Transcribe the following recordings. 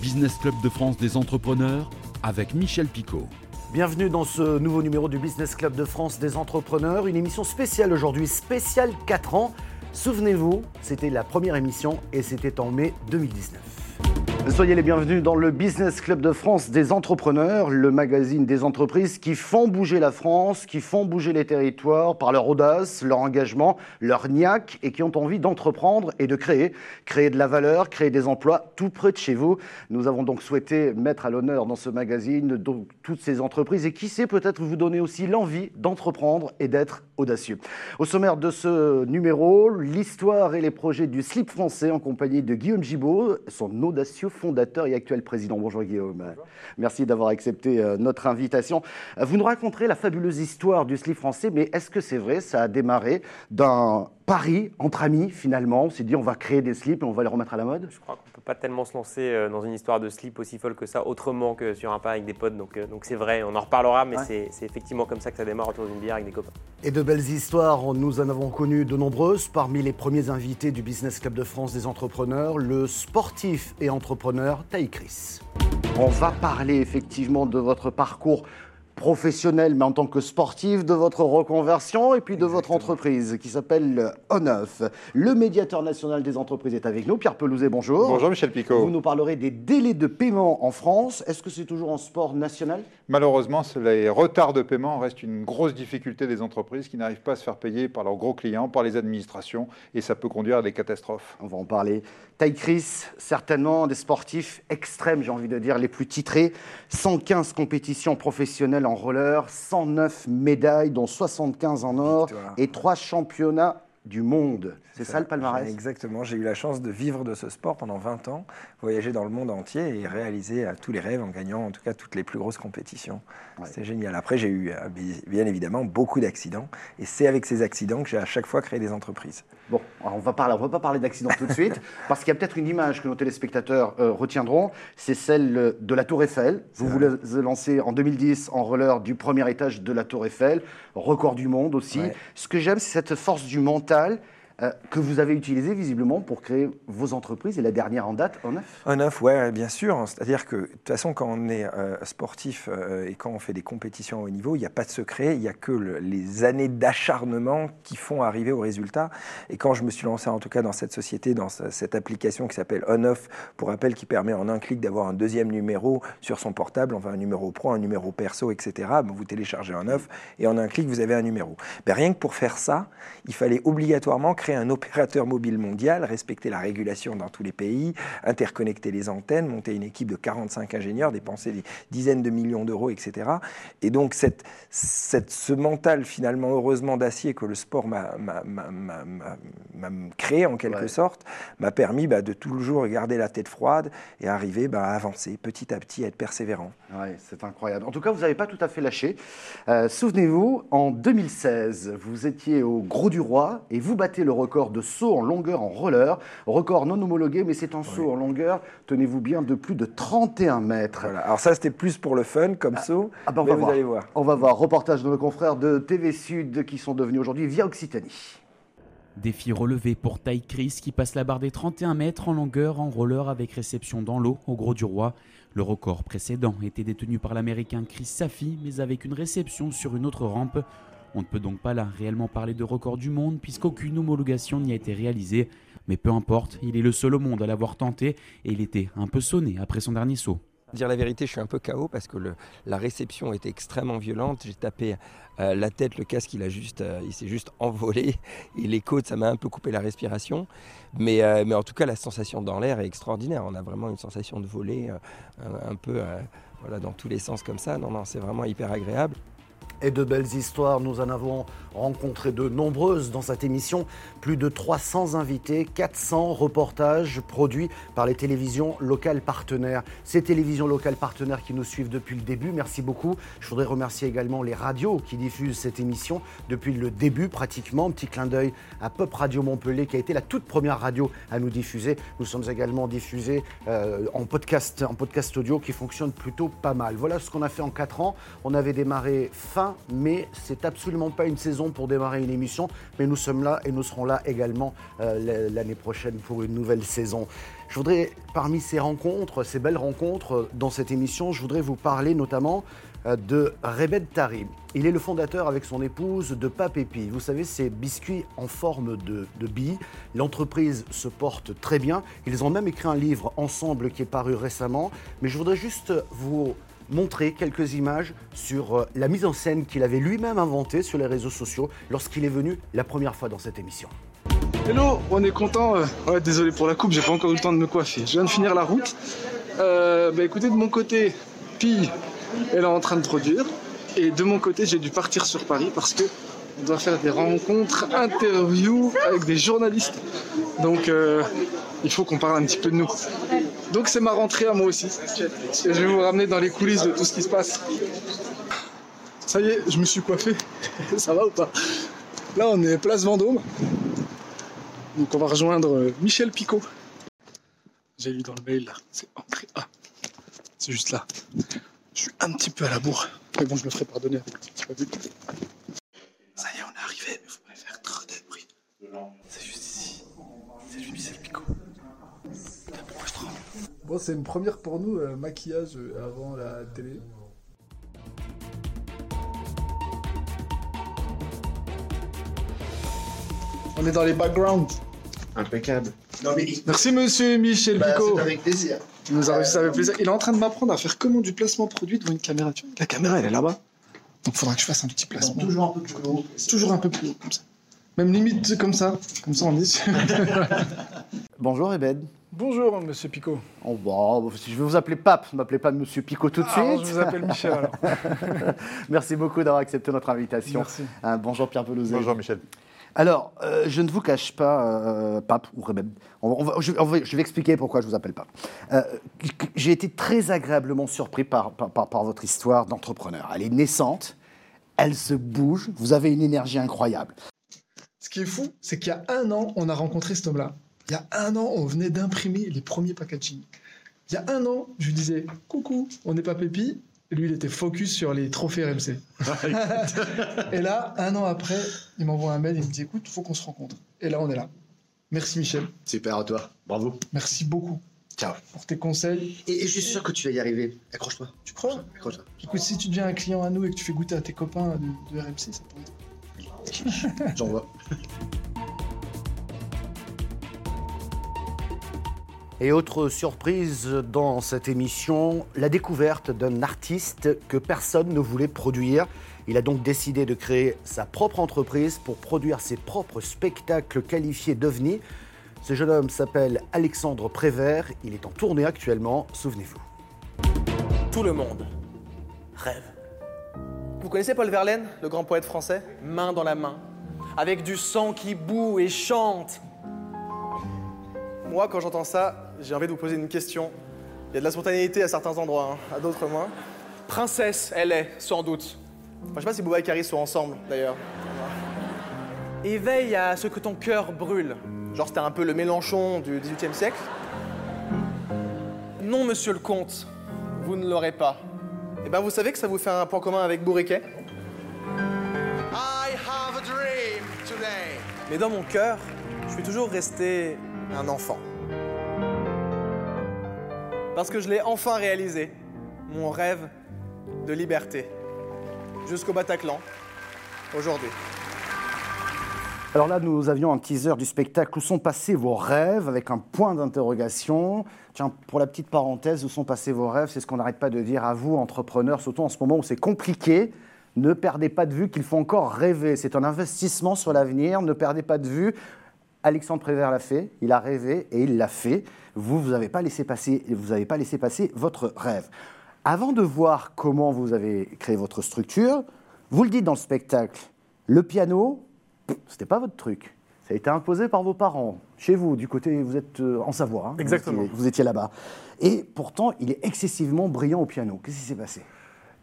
Business Club de France des entrepreneurs avec Michel Picot. Bienvenue dans ce nouveau numéro du Business Club de France des entrepreneurs, une émission spéciale aujourd'hui, spéciale 4 ans. Souvenez-vous, c'était la première émission et c'était en mai 2019. Soyez les bienvenus dans le Business Club de France des entrepreneurs, le magazine des entreprises qui font bouger la France, qui font bouger les territoires par leur audace, leur engagement, leur niaque et qui ont envie d'entreprendre et de créer, créer de la valeur, créer des emplois tout près de chez vous. Nous avons donc souhaité mettre à l'honneur dans ce magazine toutes ces entreprises et qui sait peut-être vous donner aussi l'envie d'entreprendre et d'être audacieux. Au sommaire de ce numéro, l'histoire et les projets du slip français en compagnie de Guillaume Gibaud, son audacieux fondateur et actuel président. Bonjour Guillaume. Merci d'avoir accepté euh, notre invitation. Euh, vous nous raconterez la fabuleuse histoire du slip français, mais est-ce que c'est vrai? Ça a démarré d'un pari entre amis finalement. On s'est dit on va créer des slips et on va les remettre à la mode? Je crois pas tellement se lancer euh, dans une histoire de slip aussi folle que ça autrement que sur un pas avec des potes. Donc donc c'est vrai, on en reparlera, mais c'est effectivement comme ça que ça démarre autour d'une bière avec des copains. Et de belles histoires, nous en avons connu de nombreuses. Parmi les premiers invités du Business Club de France des entrepreneurs, le sportif et entrepreneur Taï Chris. On va parler effectivement de votre parcours professionnel, mais en tant que sportif, de votre reconversion et puis de votre entreprise qui s'appelle Oneuf. Le médiateur national des entreprises est avec nous. Pierre Pelouzet, bonjour. Bonjour Michel Picot. Vous nous parlerez des délais de paiement en France. Est-ce que c'est toujours en sport national? Malheureusement, les retards de paiement restent une grosse difficulté des entreprises qui n'arrivent pas à se faire payer par leurs gros clients, par les administrations, et ça peut conduire à des catastrophes. On va en parler. Taille Chris, certainement des sportifs extrêmes, j'ai envie de dire, les plus titrés. 115 compétitions professionnelles en roller, 109 médailles, dont 75 en or, et 3 championnats du monde. C'est ça. le palmarès? Exactement. J'ai eu la chance de vivre de ce sport pendant 20 ans, voyager dans le monde entier et réaliser euh, tous les rêves en gagnant en tout cas toutes les plus grosses compétitions. C'est génial. Après, j'ai eu euh, bien évidemment beaucoup d'accidents et c'est avec ces accidents que j'ai à chaque fois créé des entreprises. Bon, on va parler, on va pas parler d'accidents tout de suite parce qu'il y a peut-être une image que nos téléspectateurs euh, retiendront. C'est celle de la Tour Eiffel. Vous vous lancez en 2010 en roller du premier étage de la Tour Eiffel, record du monde aussi. Ce que j'aime, c'est cette force du mental digital euh, que vous avez utilisé visiblement pour créer vos entreprises et la dernière en date, en neuf En neuf, ouais, bien sûr. C'est-à-dire que de toute façon, quand on est euh, sportif euh, et quand on fait des compétitions à haut niveau, il n'y a pas de secret, il n'y a que les années d'acharnement qui font arriver au résultat. Et quand je me suis lancé en tout cas dans cette société, dans cette application qui s'appelle On-Off, pour rappel, qui permet en un clic d'avoir un deuxième numéro sur son portable, enfin un numéro pro, un numéro perso, etc. vous téléchargez On-Off et en un clic, vous avez un numéro. Ben, rien que pour faire ça, il fallait obligatoirement créer un opérateur mobile mondial, respecter la régulation dans tous les pays, interconnecter les antennes, monter une équipe de 45 ingénieurs, dépenser des dizaines de millions d'euros, etc. Et donc cette, cette, ce mental finalement heureusement d'acier que le sport m'a créé en quelque sorte, m'a permis bah, de toujours garder la tête froide et arriver bah, à avancer petit à petit, à être persévérant. Ouais, c'est incroyable. En tout cas, vous n'avez pas tout à fait lâché. Euh, souvenez-vous, en 2016, vous étiez au Gros du Roi et vous battez le record de saut en longueur en roller. Record non homologué, mais c'est un saut en longueur, tenez-vous bien, de plus de 31 mètres. Alors ça, c'était plus pour le fun comme ah, saut, ah bah, on va vous voir. allez voir. On va voir. Reportage de nos confrères de TV Sud qui sont devenus aujourd'hui via Occitanie. Défi relevé pour Ty Chris qui passe la barre des 31 mètres en longueur en roller avec réception dans l'eau au Gros du Roi. Le record précédent était détenu par l'américain Chris Safi mais avec une réception sur une autre rampe. On ne peut donc pas là réellement parler de record du monde puisqu'aucune homologation n'y a été réalisée. Mais peu importe, il est le seul au monde à l'avoir tenté et il était un peu sonné après son dernier saut. Dire la vérité, je suis un peu KO parce que la réception était extrêmement violente. J'ai tapé euh, la tête, le casque, il, euh, il s'est juste envolé. Et les côtes, ça m'a un peu coupé la respiration. Mais, euh, mais en tout cas, la sensation dans l'air est extraordinaire. On a vraiment une sensation de voler un, peu dans tous les sens comme ça. Non, non, c'est vraiment hyper agréable et de belles histoires. Nous en avons rencontré de nombreuses dans cette émission. Plus de 300 invités, 400 reportages produits par les télévisions locales partenaires. Ces télévisions locales partenaires qui nous suivent depuis le début, merci beaucoup. Je voudrais remercier également les radios qui diffusent cette émission depuis le début pratiquement. Petit clin d'œil à Pop Radio Montpellier qui a été la toute première radio à nous diffuser. Nous sommes également diffusés euh, en, podcast, en podcast audio qui fonctionne plutôt pas mal. Voilà ce qu'on a fait en 4 ans. On avait démarré fin mais c'est absolument pas une saison pour démarrer une émission. Mais nous sommes là et nous serons là également euh, l'année prochaine pour une nouvelle saison. Je voudrais, parmi ces rencontres, ces belles rencontres dans cette émission, je voudrais vous parler notamment euh, de Rebed Tari. Il est le fondateur avec son épouse de Papépi. Vous savez, ces biscuits en forme de, de billes. L'entreprise se porte très bien. Ils ont même écrit un livre ensemble qui est paru récemment. Mais je voudrais juste vous montrer quelques images sur euh, la mise en scène qu'il avait lui-même inventée sur les réseaux sociaux lorsqu'il est venu la première fois dans cette émission. Hello, on est content. Euh, désolé pour la coupe, j'ai pas encore eu le temps de me coiffer. Je viens de finir la route. Euh, bah écoutez, de mon côté, Pi, elle est en train de produire. Et de mon côté, j'ai dû partir sur Paris parce que on doit faire des rencontres, interviews avec des journalistes. Donc, il faut qu'on parle un petit peu de nous. Donc c'est ma rentrée à moi aussi. Et je vais vous ramener dans les coulisses de tout ce qui se passe. Ça y est, je me suis coiffé. Ça va ou pas? Là, on est place Vendôme. Donc on va rejoindre euh, Michel Picot. J'ai lu dans le mail là, c'est entrée A. C'est juste là. Je suis un petit peu à la bourre. Mais bon, je me ferai pardonner avec un petit peu vu. Ça y est, on est arrivé, mais vous pouvez faire trop de bruit. C'est juste ici. C'est lui, Michel Picot. Bon, c'est une première pour nous, euh, maquillage euh, avant la télé. On est dans les backgrounds. Impeccable. Merci monsieur Michel Bah, Picot. avec plaisir. Il nous a réussi avec plaisir. Il est en train de m'apprendre à faire comment du placement produit devant une caméra. Tu vois, la caméra, elle est là-bas. Donc il faudra que je fasse un petit placement. Toujours un peu plus haut. Toujours un peu plus haut, comme ça. Même limite comme ça. Comme ça, on est sûr. Bonjour Ebed. Bonjour, monsieur Picot. Oh, bon, je vais vous appeler Pape, ne m'appelez pas Monsieur Picot tout de Ah, suite. je vous appelle Michel alors. Merci beaucoup d'avoir accepté notre invitation. Merci. Euh, bonjour Pierre Pelouzet. Bonjour Michel. Alors, euh, je ne vous cache pas, euh, Pape ou on on va- je, on va- je vais expliquer pourquoi je vous appelle Pape. Euh, J'ai été très agréablement surpris par, par, par- par votre histoire d'entrepreneur. Elle est naissante, elle se bouge, vous avez une énergie incroyable. Ce qui est fou, c'est qu'il y a un an, on a rencontré cet homme-là. Il y a un an, on venait d'imprimer les premiers packaging. Il y a un an, je lui disais Coucou, on n'est pas Pépi. Lui, il était focus sur les trophées RMC. et là, un an après, il m'envoie un mail et il me dit Écoute, il faut qu'on se rencontre. Et là, on est là. Merci Michel. Super à toi. Bravo. Merci beaucoup Ciao. pour tes conseils. Et, et je suis sûr que tu vas y arriver. Accroche-toi. Tu crois? Accroche-toi. Écoute, si tu deviens un client à nous et que tu fais goûter à tes copains de, de RMC, ça pourrait être. J'en vois. Et autre surprise dans cette émission, la découverte d'un artiste que personne ne voulait produire. Il a donc décidé de créer sa propre entreprise pour produire ses propres spectacles qualifiés d'ovnis. Ce jeune homme s'appelle Alexandre Prévert. Il est en tournée actuellement, souvenez-vous. Tout le monde rêve. Vous connaissez Paul Verlaine, le grand poète français? Main dans la main, avec du sang qui boue et chante. Moi, quand j'entends ça, j'ai envie de vous poser une question. Il y a de la spontanéité à certains endroits, hein, à d'autres moins. Princesse, elle est, sans doute. Enfin, je sais pas si Bouba et Carrie sont ensemble, d'ailleurs. Éveille à ce que ton cœur brûle. Genre, c'était un peu le Mélenchon du XVIIIe siècle. Non, monsieur le comte, vous ne l'aurez pas. Eh ben, vous savez que ça vous fait un point commun avec Bourriquet I have a dream today. Mais dans mon cœur, je suis toujours resté un enfant. Parce que je l'ai enfin réalisé, mon rêve de liberté. Jusqu'au Bataclan, aujourd'hui. Alors là, nous avions un teaser du spectacle Où sont passés vos rêves avec un point d'interrogation. Tiens, pour la petite parenthèse, où sont passés vos rêves C'est ce qu'on n'arrête pas de dire à vous, entrepreneurs, surtout en ce moment où c'est compliqué. Ne perdez pas de vue qu'il faut encore rêver. C'est un investissement sur l'avenir. Ne perdez pas de vue. Alexandre Prévert l'a fait, il a rêvé et il l'a fait. Vous, vous n'avez pas laissé passer, vous n'avez pas laissé passer votre rêve. Avant de voir comment vous avez créé votre structure, vous le dites dans le spectacle, le piano, c'était pas votre truc. Ça a été imposé par vos parents, chez vous, du côté, vous êtes euh, en Savoie. hein, vous Exactement. étiez- Vous étiez, là-bas. Et pourtant, il est excessivement brillant au piano. Qu'est-ce qui s'est passé?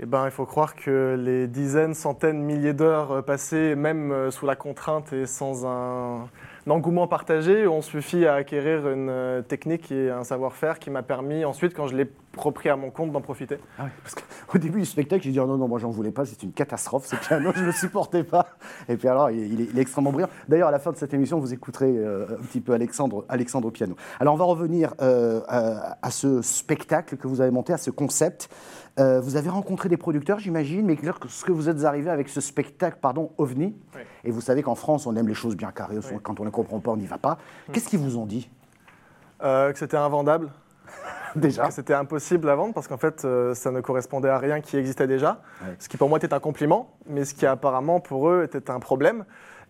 Eh ben, il faut croire que les dizaines, centaines, milliers d'heures euh, passées, même euh, sous la contrainte et sans un, un engouement partagé, ont suffi à acquérir une euh, technique et un savoir-faire qui m'a permis ensuite, quand je l'ai repris à mon compte d'en profiter. Ah parce qu'au début du spectacle, j'ai dit oh non, non, moi j'en voulais pas, c'est une catastrophe ce piano, je ne le supportais pas. Et puis alors, il, est, il est extrêmement brillant. D'ailleurs, à la fin de cette émission, vous écouterez euh, un petit peu Alexandre, Alexandre au piano. Alors, on va revenir euh, à, à ce spectacle que vous avez monté, à ce concept. Euh, vous avez rencontré des producteurs, j'imagine, mais lorsque vous êtes arrivé avec ce spectacle, pardon, OVNI, Oui. et vous savez qu'en France, on aime les choses bien carrées, Oui. quand on ne comprend pas, on n'y va pas. Qu'est-ce qu'ils vous ont dit? Que c'était invendable, déjà c'était impossible à vendre parce qu'en fait, euh, ça ne correspondait à rien qui existait déjà. Ouais. Ce qui pour moi était un compliment, mais ce qui apparemment pour eux était un problème.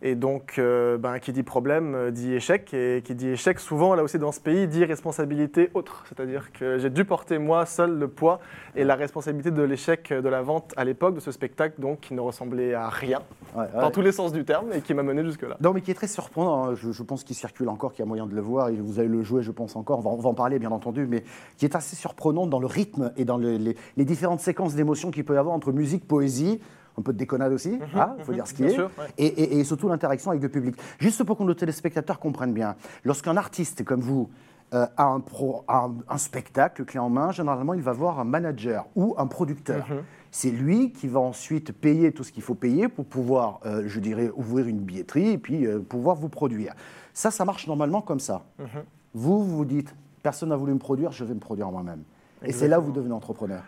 Et donc, euh, ben, qui dit problème euh, dit échec. Et qui dit échec, souvent, là aussi dans ce pays, dit responsabilité autre. C'est-à-dire que j'ai dû porter moi seul le poids et la responsabilité de l'échec de la vente à l'époque de ce spectacle, donc qui ne ressemblait à rien, Ouais, ouais. dans tous les sens du terme, et qui m'a mené jusque-là. Non, mais qui est très surprenant. hein. Je, je pense qu'il circule encore, qu'il y a moyen de le voir. Et vous allez le jouer, je pense encore. On va, on va en parler, bien entendu. Mais qui est assez surprenant dans le rythme et dans le- les, les différentes séquences d'émotions qu'il peut y avoir entre musique, poésie, un peu de déconnade aussi. Il faut dire ce qui est. sûr, ouais. et, et- et surtout l'interaction avec le public. Juste pour que nos téléspectateurs comprennent bien. Lorsqu'un artiste comme vous euh, a, un pro- a un, un spectacle clé en main, généralement, il va voir un manager ou un producteur. Mhm. C'est lui qui va ensuite payer tout ce qu'il faut payer pour pouvoir, euh, je dirais, ouvrir une billetterie et puis euh, pouvoir vous produire. Ça, ça marche normalement comme ça. Mhm. Vous, vous vous dites, personne n'a voulu me produire, je vais me produire moi-même. Et c'est là où vous devenez entrepreneur.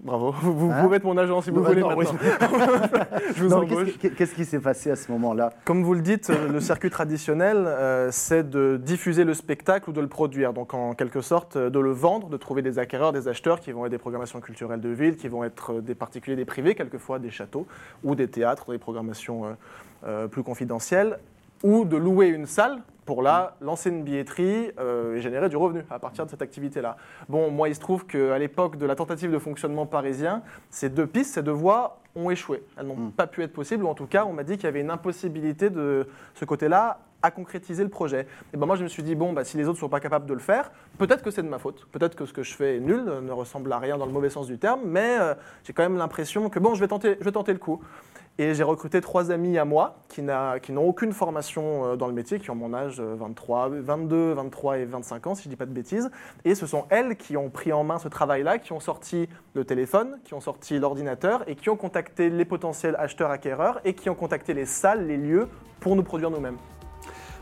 Bravo. Vous, vous Hein pouvez être mon agent si vous voulez non, oui. maintenant. Je vous Non, embauche. qu'est-ce qui- Qu'est-ce qui s'est passé à ce moment-là Comme vous le dites, euh, le circuit traditionnel, euh, c'est de diffuser le spectacle ou de le produire. Donc, en quelque sorte, euh, de le vendre, de trouver des acquéreurs, des acheteurs qui vont être des programmations culturelles de ville, qui vont être des particuliers, des privés, quelquefois des châteaux ou des théâtres, des programmations euh, euh, plus confidentielles, ou de louer une salle pour là lancer une billetterie euh, et générer du revenu à partir de cette activité-là. Bon, moi, il se trouve qu'à l'époque de la tentative de fonctionnement parisien, ces deux pistes, ces deux voies ont échoué. Elles n'ont Mm. pas pu être possibles, ou en tout cas, on m'a dit qu'il y avait une impossibilité de ce côté-là à concrétiser le projet. Et ben moi, je me suis dit, bon, bah, si les autres ne sont pas capables de le faire, peut-être que c'est de ma faute. Peut-être que ce que je fais est nul, ne ressemble à rien dans le mauvais sens du terme, mais euh, j'ai quand même l'impression que, bon, je vais tenter, je vais tenter le coup. Et j'ai recruté trois amis à moi qui, n'ont aucune formation euh, dans le métier, qui ont mon âge, euh, 23, 22, 23 et 25 ans, si je ne dis pas de bêtises. Et ce sont elles qui ont pris en main ce travail-là, qui ont sorti le téléphone, qui ont sorti l'ordinateur et qui ont contacté les potentiels acheteurs-acquéreurs et qui ont contacté les salles, les lieux pour nous produire nous-mêmes.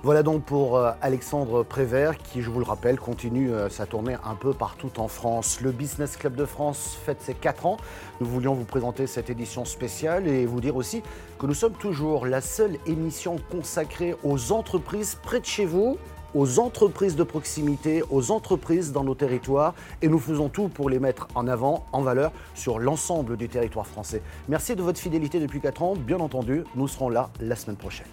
Voilà donc pour euh, Alexandre Prévert qui, je vous le rappelle, continue euh, sa tournée un peu partout en France. Le Business Club de France fête ses 4 ans. Nous voulions vous présenter cette édition spéciale et vous dire aussi que nous sommes toujours la seule émission consacrée aux entreprises près de chez vous aux entreprises de proximité, aux entreprises dans nos territoires et nous faisons tout pour les mettre en avant, en valeur sur l'ensemble du territoire français. Merci de votre fidélité depuis 4 ans. Bien entendu, nous serons là la semaine prochaine.